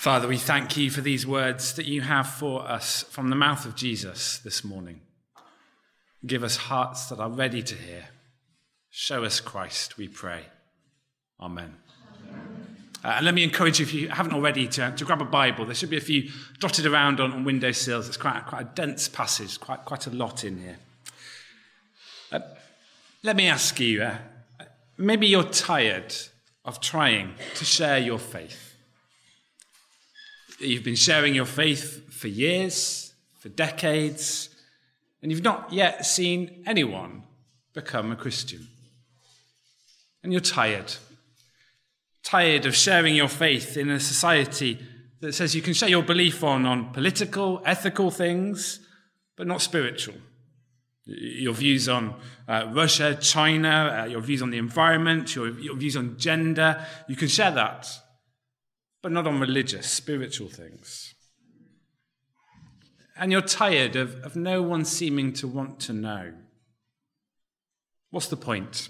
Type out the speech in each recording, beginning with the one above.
Father, we thank you for these words that you have for us from the mouth of Jesus this morning. Give us hearts that are ready to hear. Show us Christ, we pray. Amen. Uh, and let me encourage you, if you haven't already, to, to grab a Bible. There should be a few dotted around on, on window sills. It's quite, quite a dense passage, quite, quite a lot in here. Uh, let me ask you uh, maybe you're tired of trying to share your faith. You've been sharing your faith for years, for decades, and you've not yet seen anyone become a Christian. And you're tired. Tired of sharing your faith in a society that says you can share your belief on, on political, ethical things, but not spiritual. Your views on uh, Russia, China, uh, your views on the environment, your, your views on gender, you can share that but not on religious, spiritual things. And you're tired of, of no one seeming to want to know. What's the point?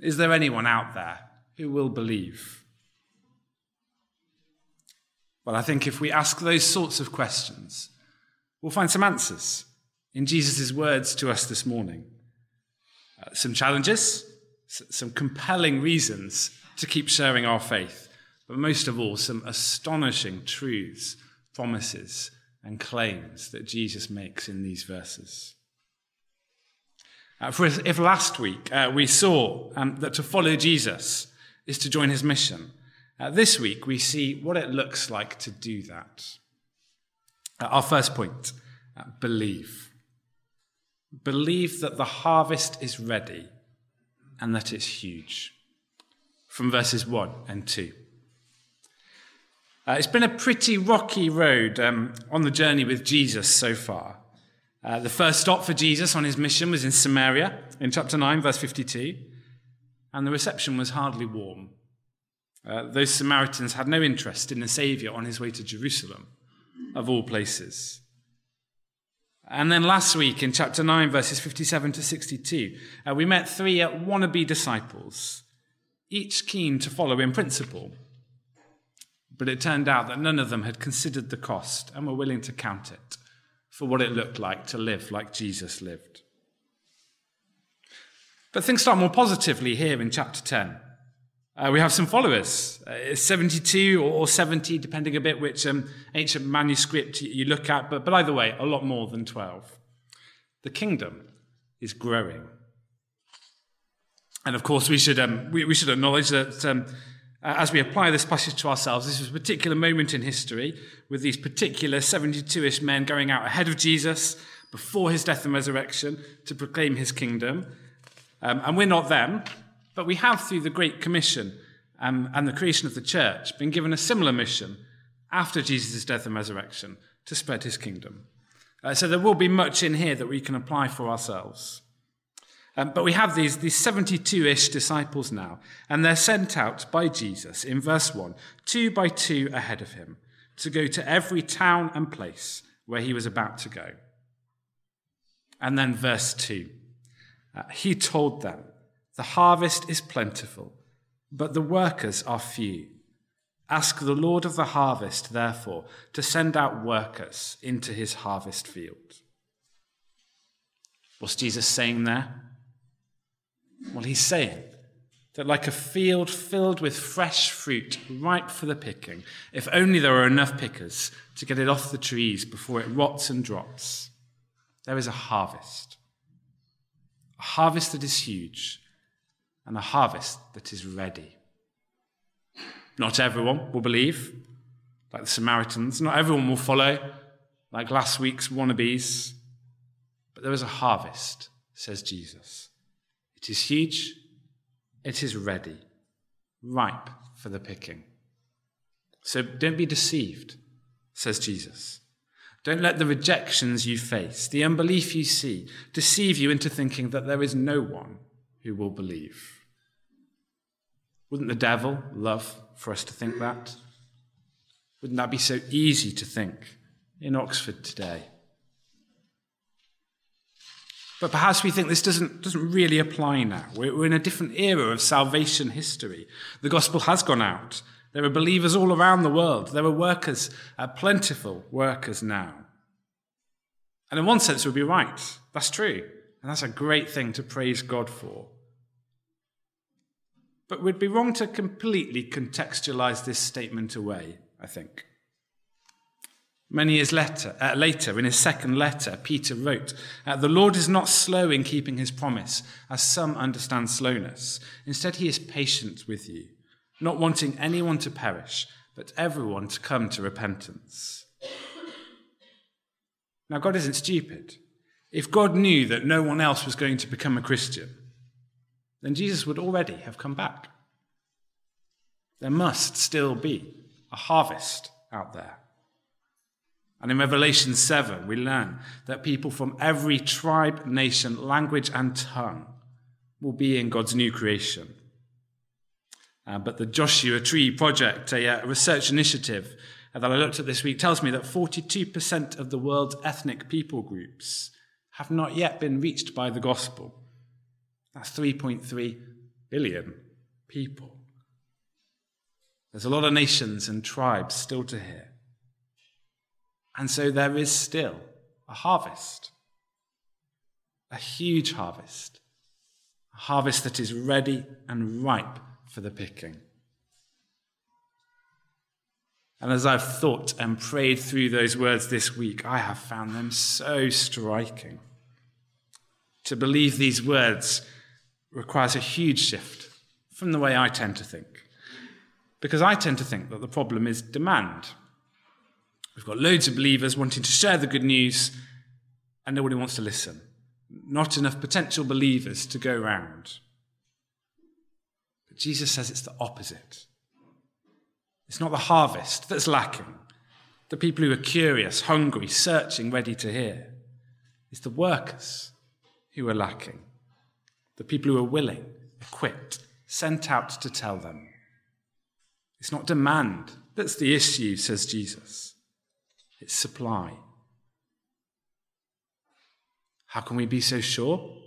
Is there anyone out there who will believe? Well, I think if we ask those sorts of questions, we'll find some answers in Jesus' words to us this morning. Uh, some challenges, some compelling reasons to keep sharing our faith but most of all, some astonishing truths, promises, and claims that Jesus makes in these verses. Uh, for if last week uh, we saw um, that to follow Jesus is to join his mission, uh, this week we see what it looks like to do that. Uh, our first point uh, believe. Believe that the harvest is ready and that it's huge. From verses 1 and 2. Uh, it's been a pretty rocky road um, on the journey with Jesus so far. Uh, the first stop for Jesus on his mission was in Samaria in chapter 9, verse 52, and the reception was hardly warm. Uh, those Samaritans had no interest in the Saviour on his way to Jerusalem, of all places. And then last week in chapter 9, verses 57 to 62, uh, we met three wannabe disciples, each keen to follow in principle but it turned out that none of them had considered the cost and were willing to count it for what it looked like to live like Jesus lived. But things start more positively here in chapter 10. Uh, we have some followers. Uh, 72 or 70, depending a bit which um, ancient manuscript you look at, but, but either way, a lot more than 12. The kingdom is growing. And of course, we should, um, we, we, should acknowledge that um, uh, as we apply this passage to ourselves, this is a particular moment in history with these particular 72 ish men going out ahead of Jesus before his death and resurrection to proclaim his kingdom. Um, and we're not them, but we have, through the Great Commission um, and the creation of the church, been given a similar mission after Jesus' death and resurrection to spread his kingdom. Uh, so there will be much in here that we can apply for ourselves. Um, but we have these, these 72 ish disciples now, and they're sent out by Jesus in verse 1, two by two ahead of him, to go to every town and place where he was about to go. And then verse 2, uh, he told them, The harvest is plentiful, but the workers are few. Ask the Lord of the harvest, therefore, to send out workers into his harvest field. What's Jesus saying there? Well, he's saying that, like a field filled with fresh fruit, ripe for the picking, if only there are enough pickers to get it off the trees before it rots and drops, there is a harvest. A harvest that is huge, and a harvest that is ready. Not everyone will believe, like the Samaritans. Not everyone will follow, like last week's wannabes. But there is a harvest, says Jesus. It is huge, it is ready, ripe for the picking. So don't be deceived, says Jesus. Don't let the rejections you face, the unbelief you see, deceive you into thinking that there is no one who will believe. Wouldn't the devil love for us to think that? Wouldn't that be so easy to think in Oxford today? But perhaps we think this doesn't, doesn't really apply now. We're, we're in a different era of salvation history. The gospel has gone out. There are believers all around the world. There are workers, uh, plentiful workers now. And in one sense, we'd be right. That's true. And that's a great thing to praise God for. But we'd be wrong to completely contextualize this statement away, I think. Many years later, uh, later, in his second letter, Peter wrote, uh, The Lord is not slow in keeping his promise, as some understand slowness. Instead, he is patient with you, not wanting anyone to perish, but everyone to come to repentance. Now, God isn't stupid. If God knew that no one else was going to become a Christian, then Jesus would already have come back. There must still be a harvest out there. And in Revelation 7, we learn that people from every tribe, nation, language, and tongue will be in God's new creation. Uh, but the Joshua Tree Project, a, a research initiative that I looked at this week, tells me that 42% of the world's ethnic people groups have not yet been reached by the gospel. That's 3.3 billion people. There's a lot of nations and tribes still to hear. And so there is still a harvest, a huge harvest, a harvest that is ready and ripe for the picking. And as I've thought and prayed through those words this week, I have found them so striking. To believe these words requires a huge shift from the way I tend to think. Because I tend to think that the problem is demand. We've got loads of believers wanting to share the good news, and nobody wants to listen. Not enough potential believers to go round. But Jesus says it's the opposite. It's not the harvest that's lacking, the people who are curious, hungry, searching, ready to hear. It's the workers who are lacking, the people who are willing, equipped, sent out to tell them. It's not demand that's the issue, says Jesus, it's supply. How can we be so sure?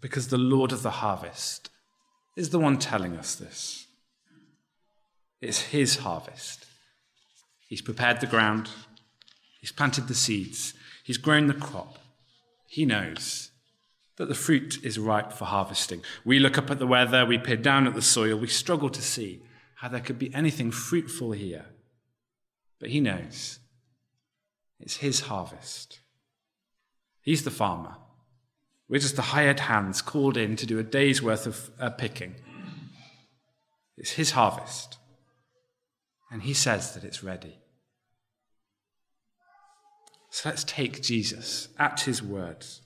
Because the Lord of the harvest is the one telling us this. It's his harvest. He's prepared the ground, he's planted the seeds, he's grown the crop. He knows that the fruit is ripe for harvesting. We look up at the weather, we peer down at the soil, we struggle to see how there could be anything fruitful here. But he knows it's his harvest. He's the farmer. We're just the hired hands called in to do a day's worth of uh, picking. It's his harvest. And he says that it's ready. So let's take Jesus at his words.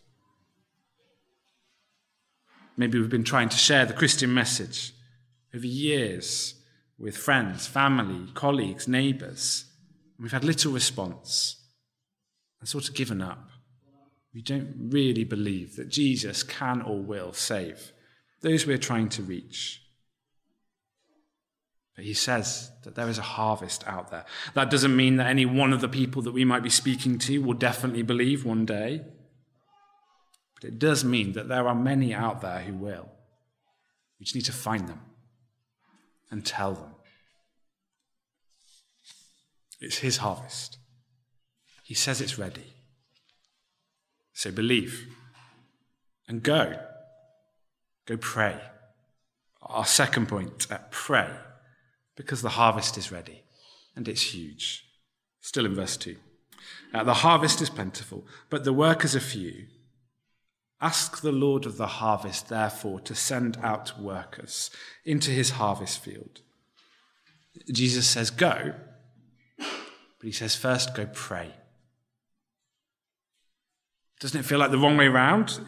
Maybe we've been trying to share the Christian message over years with friends, family, colleagues, neighbors. We've had little response and sort of given up. We don't really believe that Jesus can or will save those we're trying to reach. But he says that there is a harvest out there. That doesn't mean that any one of the people that we might be speaking to will definitely believe one day. But it does mean that there are many out there who will. We just need to find them and tell them. It's his harvest. He says it's ready. So believe and go. Go pray. Our second point, uh, pray because the harvest is ready and it's huge. Still in verse 2. Uh, the harvest is plentiful, but the workers are few. Ask the Lord of the harvest, therefore, to send out workers into his harvest field. Jesus says, Go, he says, First, go pray. Doesn't it feel like the wrong way round?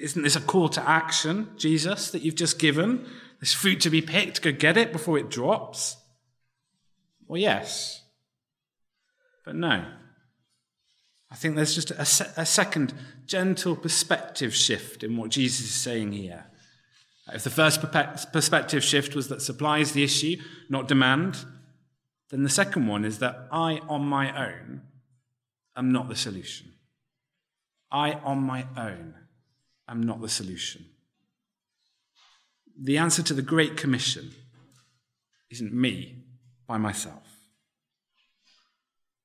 Isn't this a call to action, Jesus, that you've just given? This fruit to be picked, go get it before it drops? Well, yes. But no. I think there's just a, se- a second gentle perspective shift in what Jesus is saying here. If the first perspective shift was that supply is the issue, not demand, then the second one is that I, on my own, am not the solution. I, on my own, am not the solution. The answer to the Great Commission isn't me by myself.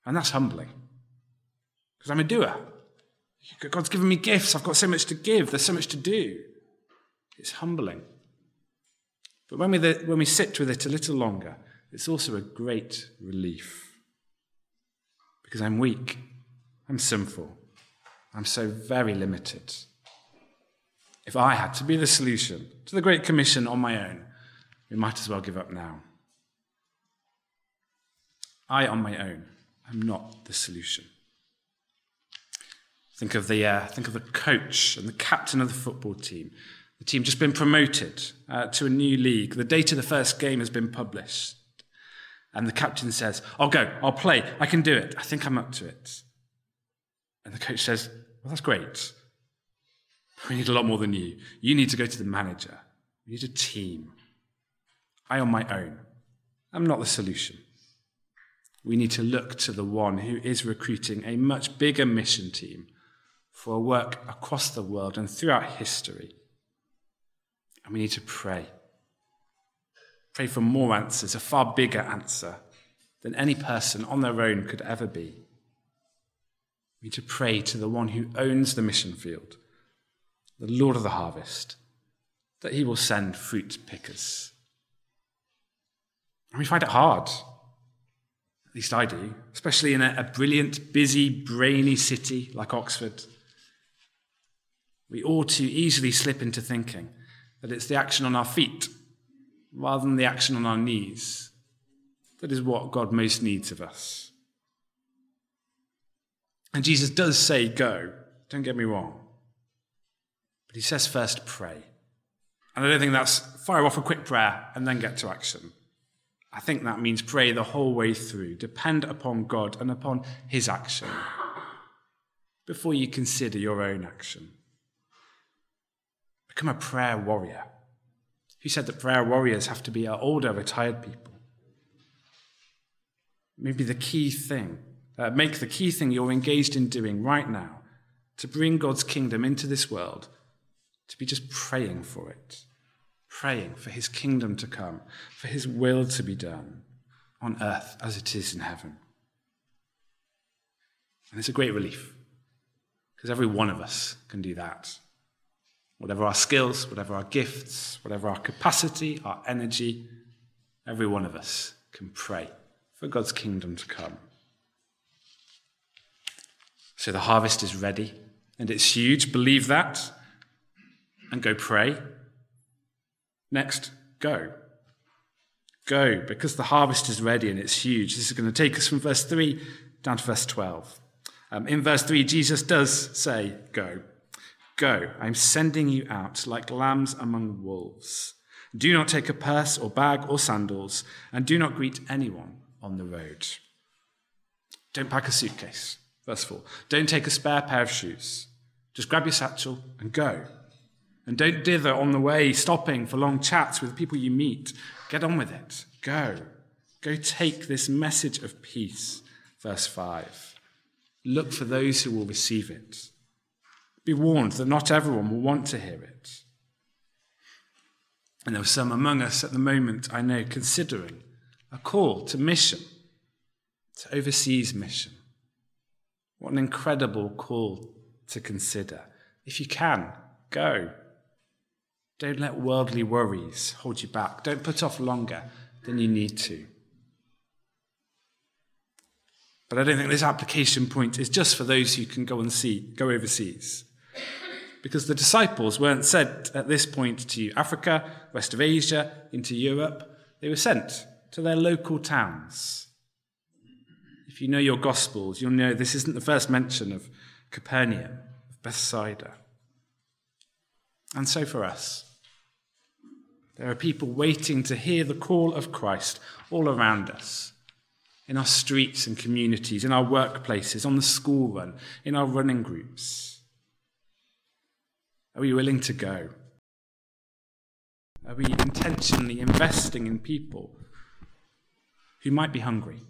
And that's humbling because I'm a doer. God's given me gifts. I've got so much to give. There's so much to do. It's humbling. But when we, when we sit with it a little longer, it's also a great relief because I'm weak, I'm sinful, I'm so very limited. If I had to be the solution to the Great Commission on my own, we might as well give up now. I, on my own, am not the solution. Think of the, uh, think of the coach and the captain of the football team. The team just been promoted uh, to a new league. The date of the first game has been published. And the captain says, I'll go, I'll play, I can do it, I think I'm up to it. And the coach says, Well, that's great. We need a lot more than you. You need to go to the manager. We need a team. I, on my own, am not the solution. We need to look to the one who is recruiting a much bigger mission team for work across the world and throughout history. And we need to pray. Pray for more answers, a far bigger answer than any person on their own could ever be. We need to pray to the one who owns the mission field, the Lord of the harvest, that he will send fruit pickers. And we find it hard. At least I do, especially in a, a brilliant, busy, brainy city like Oxford. We all too easily slip into thinking that it's the action on our feet rather than the action on our knees. That is what God most needs of us. And Jesus does say, Go, don't get me wrong. But he says first, pray. And I don't think that's fire off a quick prayer and then get to action. I think that means pray the whole way through, depend upon God and upon his action before you consider your own action. Become a prayer warrior. Who said that prayer warriors have to be our older, retired people? Maybe the key thing, uh, make the key thing you're engaged in doing right now to bring God's kingdom into this world, to be just praying for it, praying for his kingdom to come, for his will to be done on earth as it is in heaven. And it's a great relief because every one of us can do that whatever our skills, whatever our gifts, whatever our capacity, our energy, every one of us can pray for God's kingdom to come. So the harvest is ready and it's huge. Believe that and go pray. Next, go. Go because the harvest is ready and it's huge. This is going to take us from verse 3 down to verse 12. Um, in verse 3, Jesus does say, Go. Go, I'm sending you out like lambs among wolves. Do not take a purse or bag or sandals, and do not greet anyone on the road. Don't pack a suitcase. Verse 4. Don't take a spare pair of shoes. Just grab your satchel and go. And don't dither on the way, stopping for long chats with people you meet. Get on with it. Go. Go take this message of peace. Verse 5. Look for those who will receive it. Be warned that not everyone will want to hear it. And there are some among us at the moment, I know, considering a call to mission, to overseas mission. What an incredible call to consider. If you can, go. Don't let worldly worries hold you back. Don't put off longer than you need to. But I don't think this application point is just for those who can go and see, go overseas because the disciples weren't sent at this point to Africa, west of Asia, into Europe. They were sent to their local towns. If you know your Gospels, you'll know this isn't the first mention of Capernaum, of Bethsaida. And so for us, there are people waiting to hear the call of Christ all around us in our streets and communities, in our workplaces, on the school run, in our running groups. Are we willing to go? Are we intentionally investing in people who might be hungry?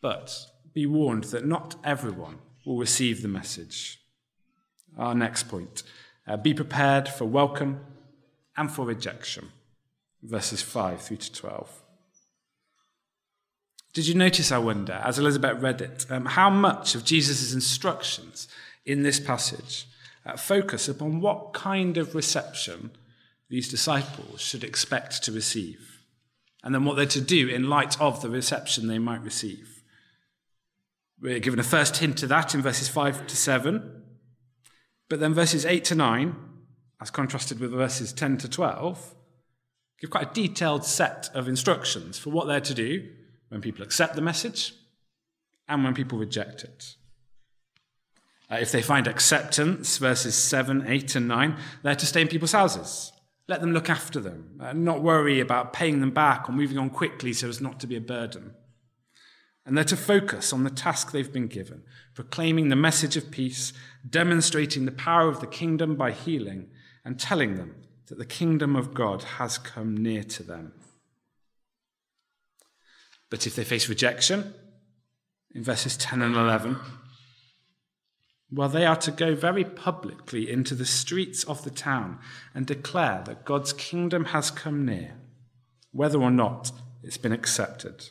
But be warned that not everyone will receive the message. Our next point uh, be prepared for welcome and for rejection. Verses 5 through to 12. Did you notice, I wonder, as Elizabeth read it, um, how much of Jesus' instructions in this passage uh, focus upon what kind of reception these disciples should expect to receive, and then what they're to do in light of the reception they might receive? We're given a first hint to that in verses 5 to 7, but then verses 8 to 9, as contrasted with verses 10 to 12, give quite a detailed set of instructions for what they're to do when people accept the message and when people reject it. Uh, if they find acceptance, verses 7, 8, and 9, they're to stay in people's houses. Let them look after them, uh, not worry about paying them back or moving on quickly so as not to be a burden. And they're to focus on the task they've been given, proclaiming the message of peace, demonstrating the power of the kingdom by healing, and telling them that the kingdom of God has come near to them. But if they face rejection, in verses 10 and 11, well, they are to go very publicly into the streets of the town and declare that God's kingdom has come near, whether or not it's been accepted.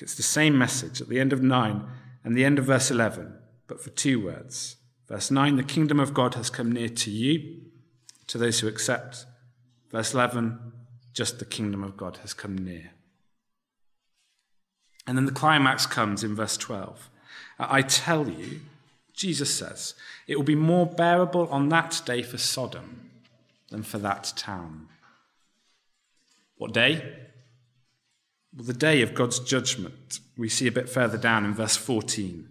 It's the same message at the end of 9 and the end of verse 11, but for two words. Verse 9, the kingdom of God has come near to you, to those who accept. Verse 11, just the kingdom of God has come near. And then the climax comes in verse 12. I tell you, Jesus says, it will be more bearable on that day for Sodom than for that town. What day? Well, the day of God's judgment, we see a bit further down in verse 14.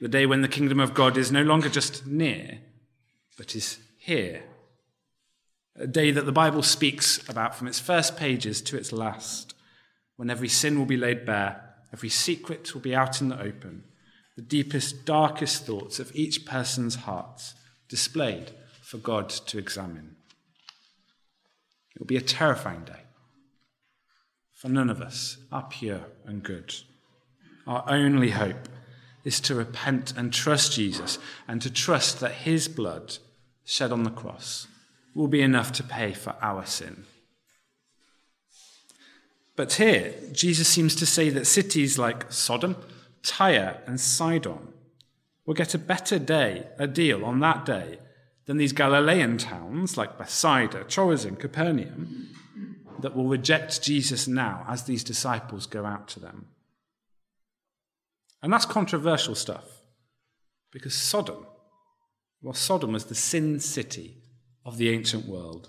The day when the kingdom of God is no longer just near, but is here. A day that the Bible speaks about from its first pages to its last when every sin will be laid bare, every secret will be out in the open, the deepest, darkest thoughts of each person's heart displayed for God to examine. It will be a terrifying day. For none of us are pure and good. Our only hope is to repent and trust Jesus and to trust that his blood shed on the cross will be enough to pay for our sin. But here, Jesus seems to say that cities like Sodom, Tyre, and Sidon will get a better day, a deal on that day, than these Galilean towns like Bethsaida, Chorazin, Capernaum, that will reject Jesus now as these disciples go out to them. And that's controversial stuff, because Sodom, well, Sodom was the sin city of the ancient world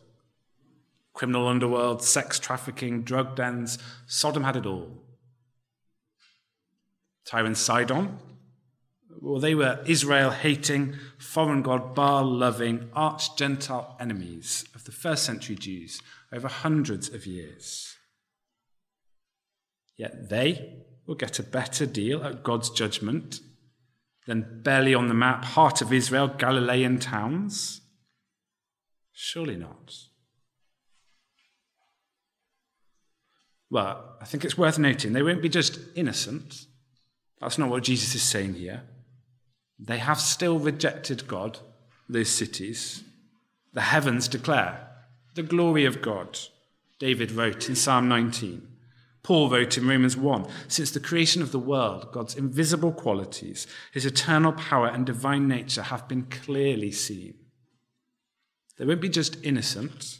criminal underworld, sex trafficking, drug dens. Sodom had it all. Tyre and Sidon, well, they were Israel hating, foreign god Baal loving, arch Gentile enemies of the first century Jews over hundreds of years. Yet they will get a better deal at God's judgment than barely on the map, heart of Israel, Galilean towns? Surely not. Well, I think it's worth noting they won't be just innocent. That's not what Jesus is saying here. They have still rejected God, those cities. The heavens declare the glory of God. David wrote in Psalm 19. Paul wrote in Romans 1 Since the creation of the world, God's invisible qualities, his eternal power and divine nature have been clearly seen. They won't be just innocent,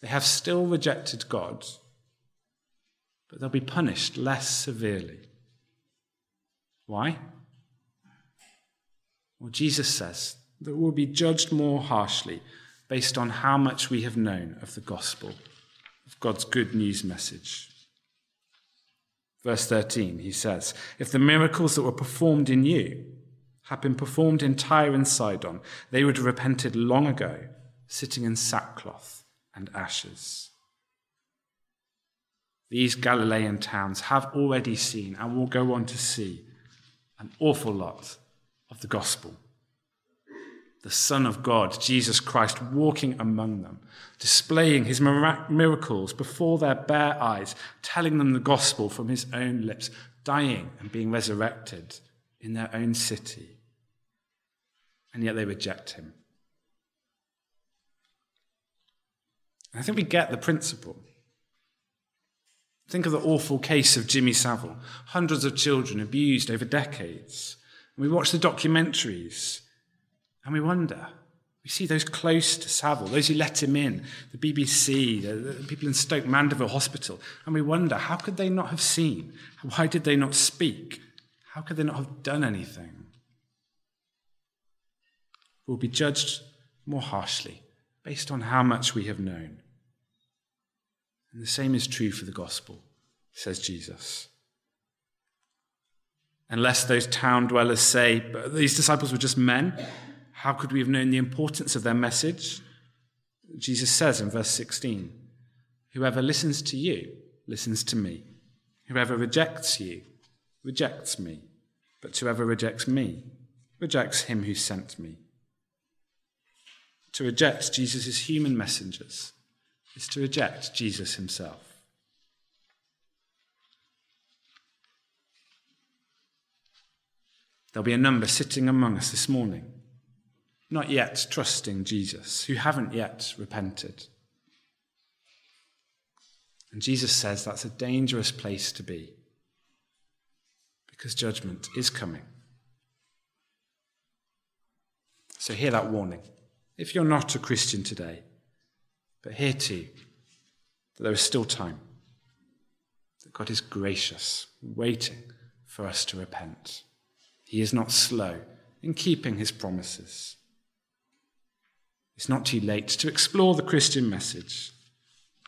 they have still rejected God but they'll be punished less severely. Why? Well, Jesus says that we'll be judged more harshly based on how much we have known of the gospel, of God's good news message. Verse 13, he says, If the miracles that were performed in you had been performed in Tyre and Sidon, they would have repented long ago, sitting in sackcloth and ashes. These Galilean towns have already seen and will go on to see an awful lot of the gospel. The Son of God, Jesus Christ, walking among them, displaying his miracles before their bare eyes, telling them the gospel from his own lips, dying and being resurrected in their own city. And yet they reject him. I think we get the principle. Think of the awful case of Jimmy Savile. Hundreds of children abused over decades. And we watch the documentaries and we wonder. We see those close to Savile, those who let him in, the BBC, the, the people in Stoke Mandeville Hospital, and we wonder how could they not have seen? Why did they not speak? How could they not have done anything? We'll be judged more harshly based on how much we have known. And the same is true for the gospel, says Jesus. Unless those town dwellers say, these disciples were just men, how could we have known the importance of their message? Jesus says in verse 16, Whoever listens to you listens to me. Whoever rejects you rejects me. But whoever rejects me rejects him who sent me. To reject Jesus' human messengers is to reject Jesus himself. There'll be a number sitting among us this morning, not yet trusting Jesus, who haven't yet repented. And Jesus says that's a dangerous place to be because judgment is coming. So hear that warning. If you're not a Christian today, but here too, that there is still time, that God is gracious, waiting for us to repent. He is not slow in keeping his promises. It's not too late to explore the Christian message,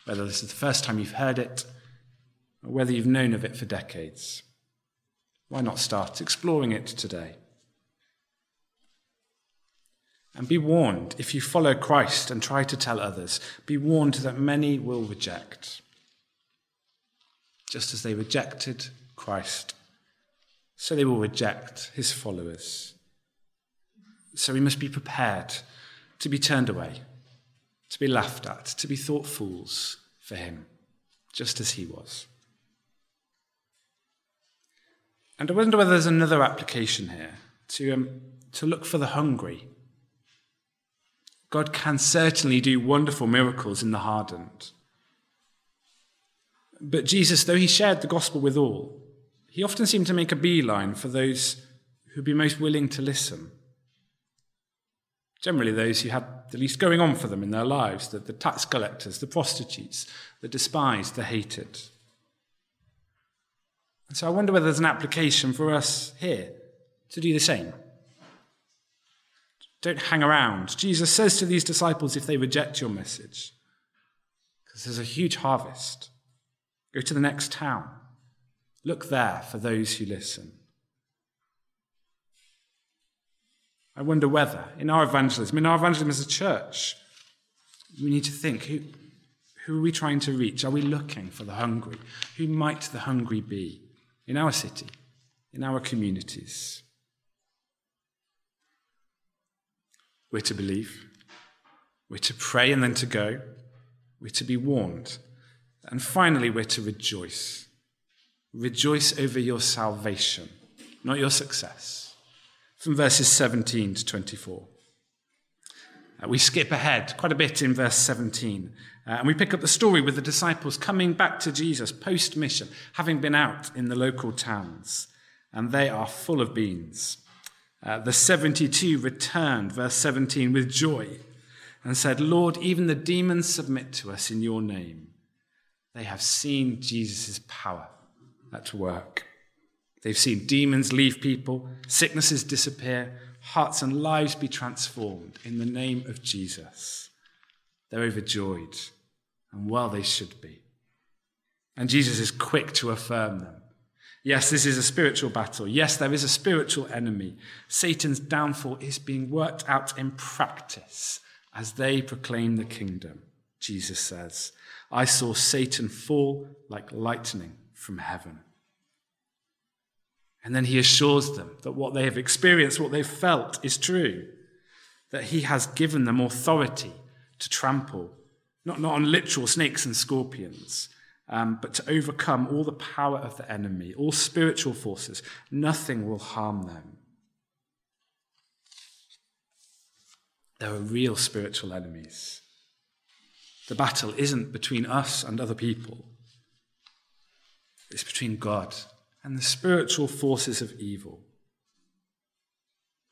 whether this is the first time you've heard it or whether you've known of it for decades. Why not start exploring it today? And be warned if you follow Christ and try to tell others, be warned that many will reject. Just as they rejected Christ, so they will reject his followers. So we must be prepared to be turned away, to be laughed at, to be thought fools for him, just as he was. And I wonder whether there's another application here to, um, to look for the hungry God can certainly do wonderful miracles in the hardened. But Jesus, though he shared the gospel with all, he often seemed to make a beeline for those who'd be most willing to listen. Generally, those who had the least going on for them in their lives the, the tax collectors, the prostitutes, the despised, the hated. And so I wonder whether there's an application for us here to do the same. Don't hang around. Jesus says to these disciples if they reject your message, because there's a huge harvest, go to the next town. Look there for those who listen. I wonder whether, in our evangelism, in our evangelism as a church, we need to think who, who are we trying to reach? Are we looking for the hungry? Who might the hungry be in our city, in our communities? We're to believe. We're to pray and then to go. We're to be warned. And finally, we're to rejoice. Rejoice over your salvation, not your success. From verses 17 to 24. Uh, we skip ahead quite a bit in verse 17, uh, and we pick up the story with the disciples coming back to Jesus post mission, having been out in the local towns, and they are full of beans. Uh, the 72 returned, verse 17, with joy and said, Lord, even the demons submit to us in your name. They have seen Jesus' power at work. They've seen demons leave people, sicknesses disappear, hearts and lives be transformed in the name of Jesus. They're overjoyed, and well they should be. And Jesus is quick to affirm them. Yes, this is a spiritual battle. Yes, there is a spiritual enemy. Satan's downfall is being worked out in practice as they proclaim the kingdom, Jesus says. I saw Satan fall like lightning from heaven. And then he assures them that what they have experienced, what they've felt, is true, that he has given them authority to trample, not, not on literal snakes and scorpions, um, but to overcome all the power of the enemy, all spiritual forces. Nothing will harm them. There are real spiritual enemies. The battle isn't between us and other people, it's between God and the spiritual forces of evil.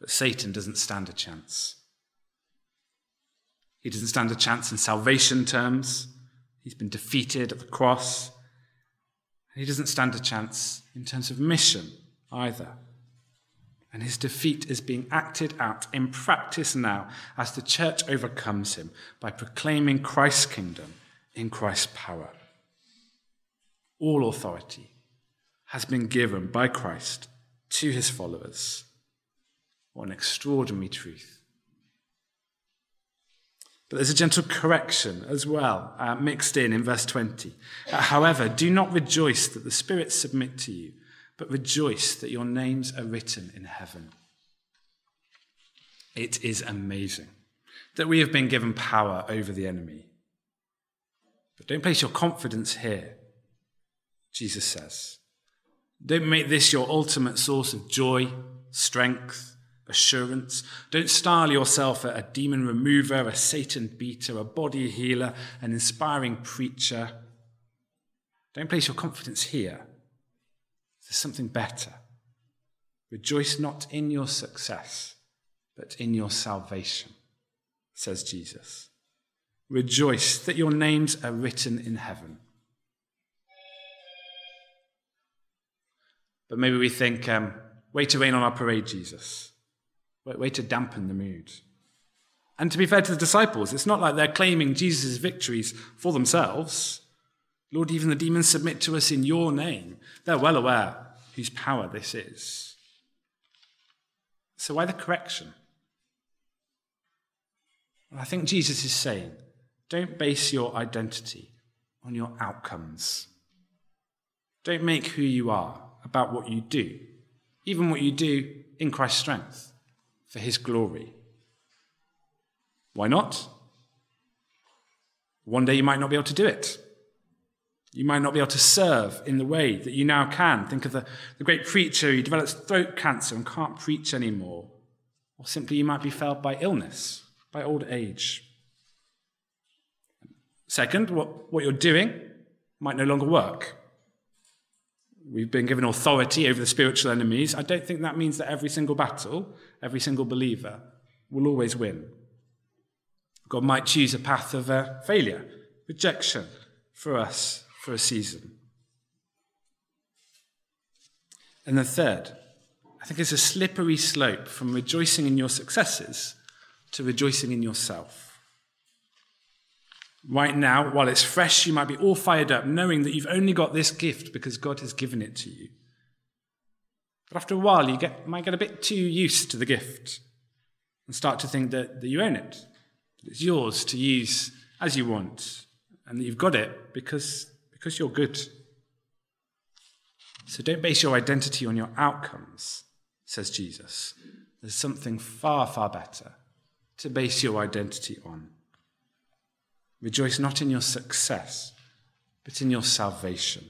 But Satan doesn't stand a chance. He doesn't stand a chance in salvation terms. He's been defeated at the cross. He doesn't stand a chance in terms of mission either. And his defeat is being acted out in practice now as the church overcomes him by proclaiming Christ's kingdom in Christ's power. All authority has been given by Christ to his followers. What an extraordinary truth. But there's a gentle correction as well, uh, mixed in in verse 20. Uh, however, do not rejoice that the spirits submit to you but rejoice that your names are written in heaven. It is amazing that we have been given power over the enemy. But don't place your confidence here, Jesus says. Don't make this your ultimate source of joy, strength, assurance. Don't style yourself a demon remover, a Satan beater, a body healer, an inspiring preacher. Don't place your confidence here. There's something better. Rejoice not in your success, but in your salvation, says Jesus. Rejoice that your names are written in heaven. But maybe we think, um, way to rain on our parade, Jesus. Way, to dampen the mood. And to be fair to the disciples, it's not like they're claiming Jesus' victories for themselves. Lord, even the demons submit to us in your name. They're well aware whose power this is. So, why the correction? Well, I think Jesus is saying don't base your identity on your outcomes. Don't make who you are about what you do, even what you do in Christ's strength, for his glory. Why not? One day you might not be able to do it. You might not be able to serve in the way that you now can. Think of the, the great preacher who develops throat cancer and can't preach anymore. Or simply you might be felled by illness, by old age. Second, what, what you're doing might no longer work. We've been given authority over the spiritual enemies. I don't think that means that every single battle, every single believer, will always win. God might choose a path of uh, failure, rejection for us for a season. And the third, I think it's a slippery slope from rejoicing in your successes to rejoicing in yourself. Right now, while it's fresh, you might be all fired up, knowing that you've only got this gift because God has given it to you. But after a while, you get, might get a bit too used to the gift and start to think that, that you own it, that it's yours to use as you want, and that you've got it because because you're good. So don't base your identity on your outcomes, says Jesus. There's something far, far better to base your identity on. Rejoice not in your success, but in your salvation.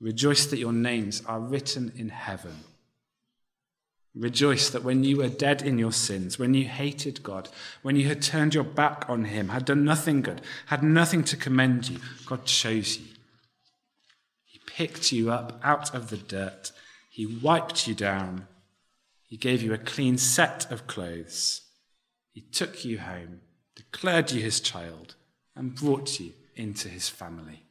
Rejoice that your names are written in heaven. Rejoice that when you were dead in your sins, when you hated God, when you had turned your back on Him, had done nothing good, had nothing to commend you, God chose you. He picked you up out of the dirt, He wiped you down, He gave you a clean set of clothes, He took you home, declared you His child, and brought you into His family.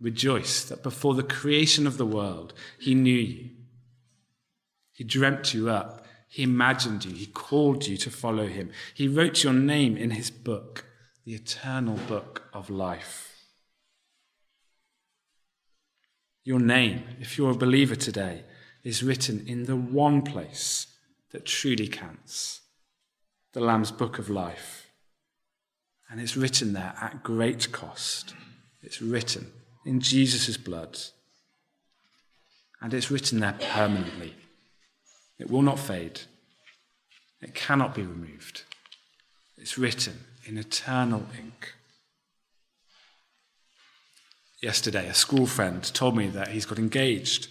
Rejoice that before the creation of the world, He knew you he dreamt you up. He imagined you. He called you to follow him. He wrote your name in his book, the eternal book of life. Your name, if you're a believer today, is written in the one place that truly counts the Lamb's book of life. And it's written there at great cost. It's written in Jesus' blood. And it's written there permanently. It will not fade. It cannot be removed. It's written in eternal ink. Yesterday, a school friend told me that he's got engaged.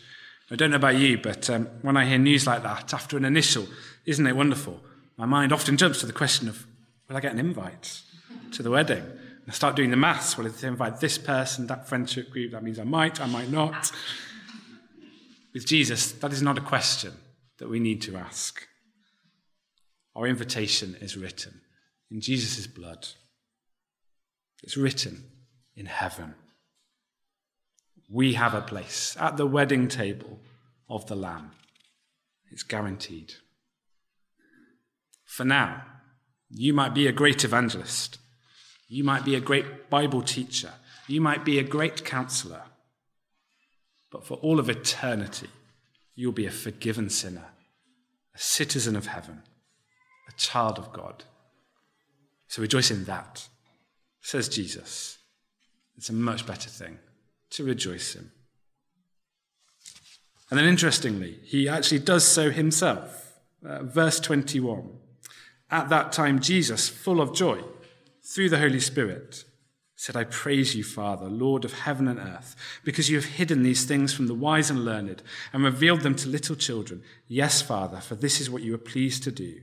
I don't know about you, but um, when I hear news like that, after an initial, isn't it wonderful? My mind often jumps to the question of Will I get an invite to the wedding? I start doing the maths. Well, if they invite this person, that friendship group, that means I might, I might not. With Jesus, that is not a question that we need to ask. Our invitation is written in Jesus' blood. It's written in heaven. We have a place at the wedding table of the Lamb. It's guaranteed. For now, you might be a great evangelist. You might be a great Bible teacher. You might be a great counselor. But for all of eternity, you'll be a forgiven sinner, a citizen of heaven, a child of God. So rejoice in that, says Jesus. It's a much better thing to rejoice in. And then interestingly, he actually does so himself. Uh, verse 21. At that time, Jesus, full of joy, through the Holy Spirit, said, I praise you, Father, Lord of heaven and earth, because you have hidden these things from the wise and learned and revealed them to little children. Yes, Father, for this is what you are pleased to do.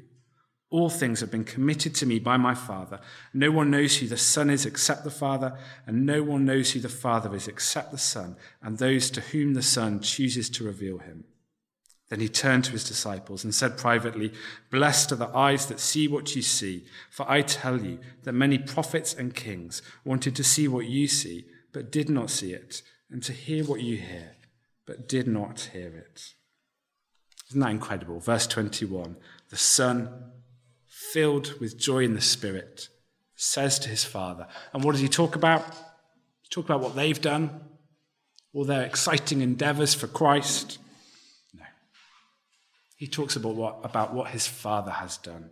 All things have been committed to me by my Father. No one knows who the Son is except the Father, and no one knows who the Father is except the Son, and those to whom the Son chooses to reveal him. Then he turned to his disciples and said privately, Blessed are the eyes that see what you see, for I tell you that many prophets and kings wanted to see what you see, but did not see it, and to hear what you hear, but did not hear it. Isn't that incredible? Verse 21 The Son filled with joy in the Spirit, says to his Father. And what does he talk about? He talk about what they've done, all their exciting endeavors for Christ. He talks about what, about what his Father has done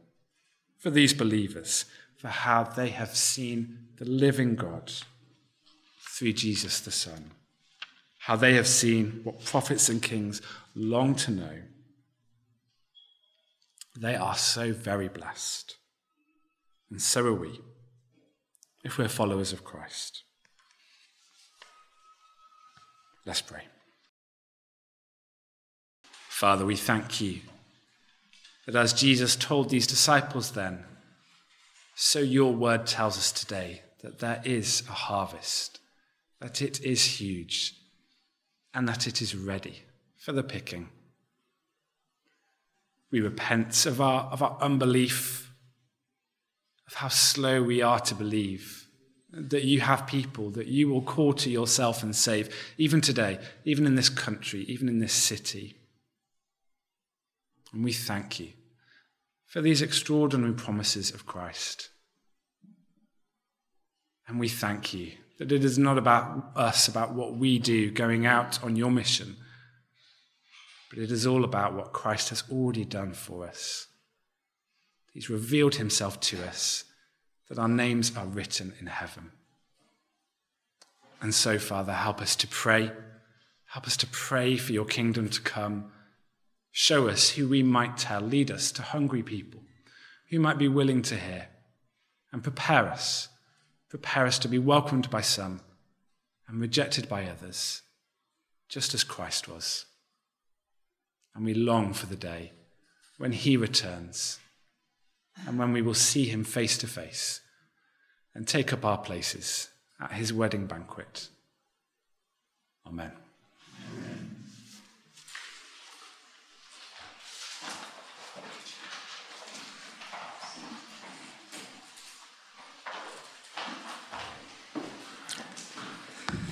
for these believers, for how they have seen the living God through Jesus the Son, how they have seen what prophets and kings long to know they are so very blessed. And so are we, if we're followers of Christ. Let's pray. Father, we thank you that as Jesus told these disciples then, so your word tells us today that there is a harvest, that it is huge, and that it is ready for the picking. We repent of our, of our unbelief, of how slow we are to believe that you have people that you will call to yourself and save, even today, even in this country, even in this city. And we thank you for these extraordinary promises of Christ. And we thank you that it is not about us, about what we do going out on your mission but it is all about what Christ has already done for us. He's revealed himself to us, that our names are written in heaven. And so, Father, help us to pray. Help us to pray for your kingdom to come. Show us who we might tell. Lead us to hungry people who might be willing to hear. And prepare us. Prepare us to be welcomed by some and rejected by others, just as Christ was and we long for the day when he returns and when we will see him face to face and take up our places at his wedding banquet. Amen.